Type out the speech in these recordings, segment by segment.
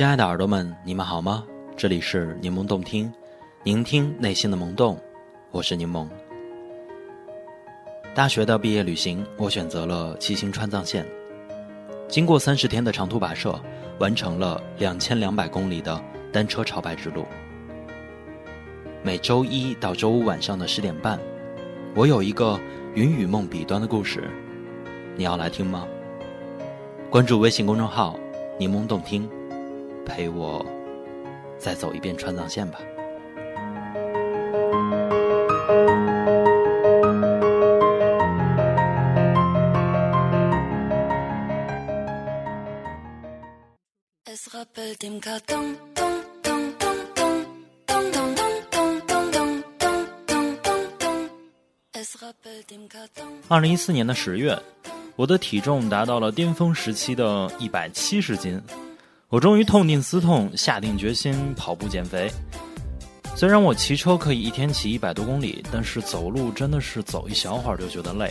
亲爱的耳朵们，你们好吗？这里是柠檬动听，聆听内心的萌动，我是柠檬。大学的毕业旅行，我选择了骑行川藏线，经过三十天的长途跋涉，完成了两千两百公里的单车朝拜之路。每周一到周五晚上的十点半，我有一个云与梦彼端的故事，你要来听吗？关注微信公众号“柠檬动听”，陪我再走一遍川藏线吧。二零一四年的十月，我的体重达到了巅峰时期的一百七十斤，我终于痛定思痛，下定决心跑步减肥。虽然我骑车可以一天骑一百多公里，但是走路真的是走一小会儿就觉得累。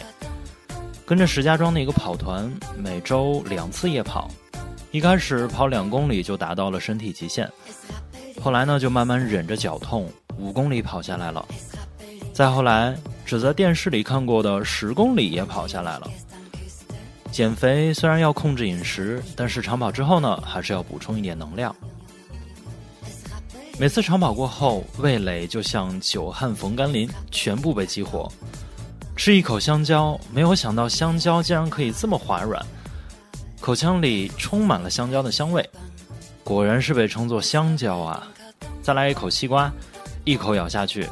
跟着石家庄的一个跑团，每周两次夜跑。一开始跑两公里就达到了身体极限，后来呢就慢慢忍着脚痛，五公里跑下来了。再后来，只在电视里看过的十公里也跑下来了。减肥虽然要控制饮食，但是长跑之后呢，还是要补充一点能量。每次长跑过后，味蕾就像久旱逢甘霖，全部被激活。吃一口香蕉，没有想到香蕉竟然可以这么滑软。口腔里充满了香蕉的香味，果然是被称作香蕉啊！再来一口西瓜，一口咬下去，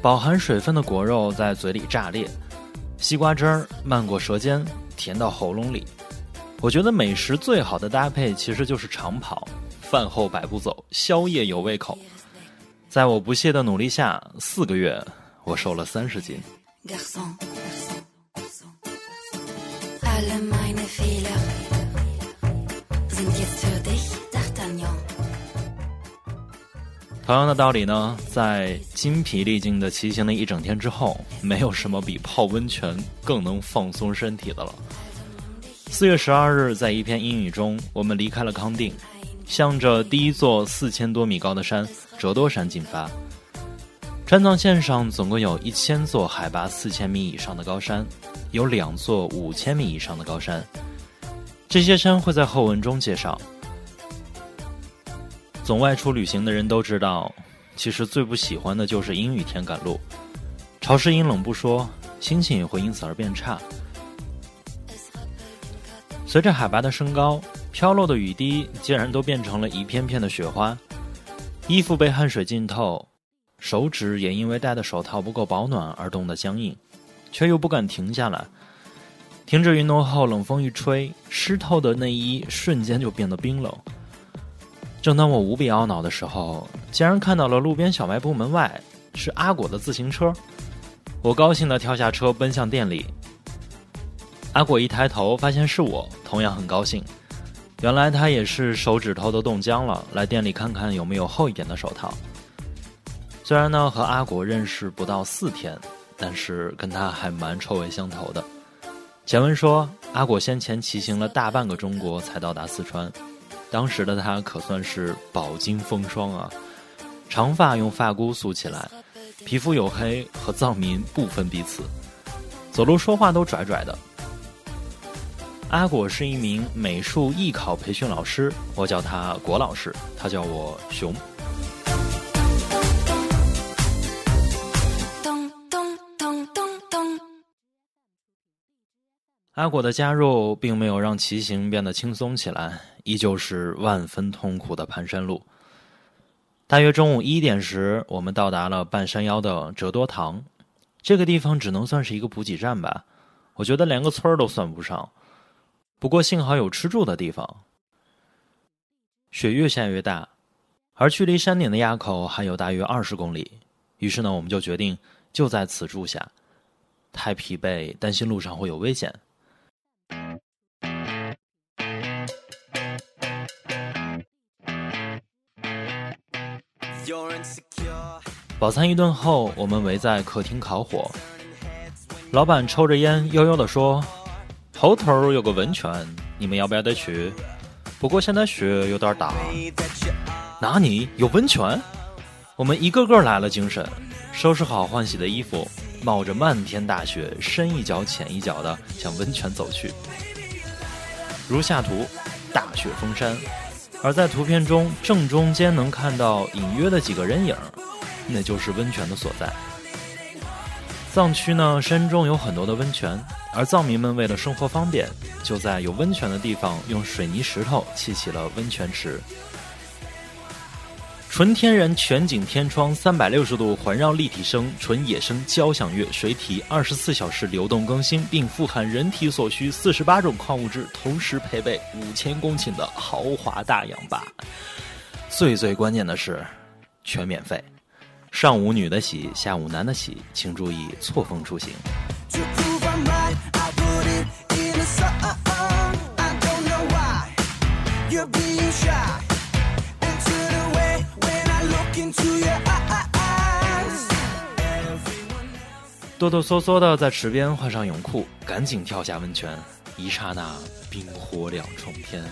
饱含水分的果肉在嘴里炸裂，西瓜汁儿漫过舌尖，甜到喉咙里。我觉得美食最好的搭配其实就是长跑，饭后百步走，宵夜有胃口。在我不懈的努力下，四个月我瘦了三十斤。同样的道理呢，在精疲力尽的骑行了一整天之后，没有什么比泡温泉更能放松身体的了。四月十二日，在一片阴雨中，我们离开了康定，向着第一座四千多米高的山折多山进发。川藏线上总共有一千座海拔四千米以上的高山，有两座五千米以上的高山，这些山会在后文中介绍。总外出旅行的人都知道，其实最不喜欢的就是阴雨天赶路，潮湿阴冷不说，心情也会因此而变差。随着海拔的升高，飘落的雨滴竟然都变成了一片片的雪花，衣服被汗水浸透，手指也因为戴的手套不够保暖而冻得僵硬，却又不敢停下来。停止运动后，冷风一吹，湿透的内衣瞬间就变得冰冷。正当我无比懊恼的时候，竟然看到了路边小卖部门外是阿果的自行车。我高兴地跳下车，奔向店里。阿果一抬头发现是我，同样很高兴。原来他也是手指头都冻僵了，来店里看看有没有厚一点的手套。虽然呢和阿果认识不到四天，但是跟他还蛮臭味相投的。前文说，阿果先前骑行了大半个中国才到达四川。当时的他可算是饱经风霜啊，长发用发箍梳起来，皮肤黝黑，和藏民不分彼此，走路说话都拽拽的。阿果是一名美术艺考培训老师，我叫他果老师，他叫我熊。阿果的加入并没有让骑行变得轻松起来，依旧是万分痛苦的盘山路。大约中午一点时，我们到达了半山腰的折多塘，这个地方只能算是一个补给站吧，我觉得连个村儿都算不上。不过幸好有吃住的地方。雪越下越大，而距离山顶的垭口还有大约二十公里，于是呢，我们就决定就在此住下。太疲惫，担心路上会有危险。饱餐一顿后，我们围在客厅烤火。老板抽着烟，悠悠地说：“后头有个温泉，你们要不要得去？不过现在雪有点大。”哪里有温泉？我们一个个来了精神，收拾好换洗的衣服，冒着漫天大雪，深一脚浅一脚的向温泉走去。如下图，大雪封山，而在图片中正中间能看到隐约的几个人影，那就是温泉的所在。藏区呢，山中有很多的温泉，而藏民们为了生活方便，就在有温泉的地方用水泥石头砌起了温泉池。纯天然全景天窗，三百六十度环绕立体声，纯野生交响乐，水体二十四小时流动更新，并富含人体所需四十八种矿物质，同时配备五千公顷的豪华大氧吧。最最关键的是，全免费。上午女的洗，下午男的洗，请注意错峰出行。哆哆嗦嗦的在池边换上泳裤，赶紧跳下温泉，一刹那冰火两重天。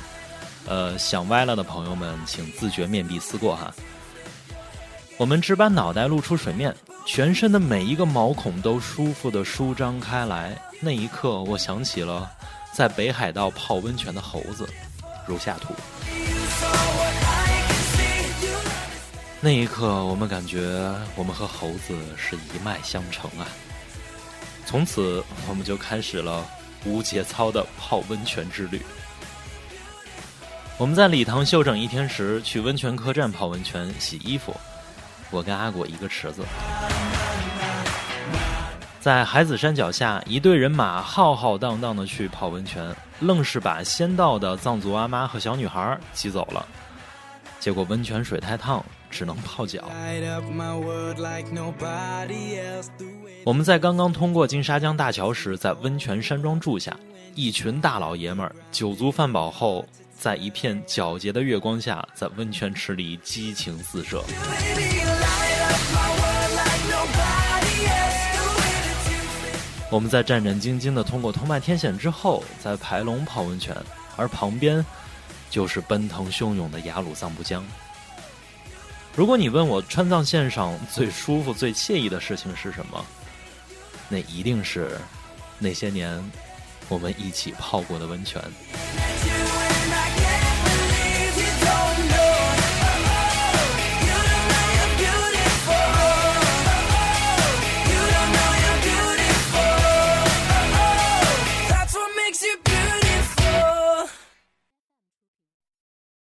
呃，想歪了的朋友们，请自觉面壁思过哈。我们只把脑袋露出水面，全身的每一个毛孔都舒服的舒张开来。那一刻，我想起了在北海道泡温泉的猴子，如下图。那一刻，我们感觉我们和猴子是一脉相承啊。从此，我们就开始了无节操的泡温泉之旅。我们在礼堂休整一天时，去温泉客栈泡温泉、洗衣服。我跟阿果一个池子，在海子山脚下，一队人马浩浩荡荡的去泡温泉，愣是把先到的藏族阿妈和小女孩挤走了。结果温泉水太烫。只能泡脚。我们在刚刚通过金沙江大桥时，在温泉山庄住下，一群大老爷们儿酒足饭饱后，在一片皎洁的月光下，在温泉池里激情四射。我们在战战兢兢的通过通麦天险之后，在排龙泡温泉，而旁边就是奔腾汹涌的雅鲁藏布江。如果你问我川藏线上最舒服、最惬意的事情是什么，那一定是那些年我们一起泡过的温泉。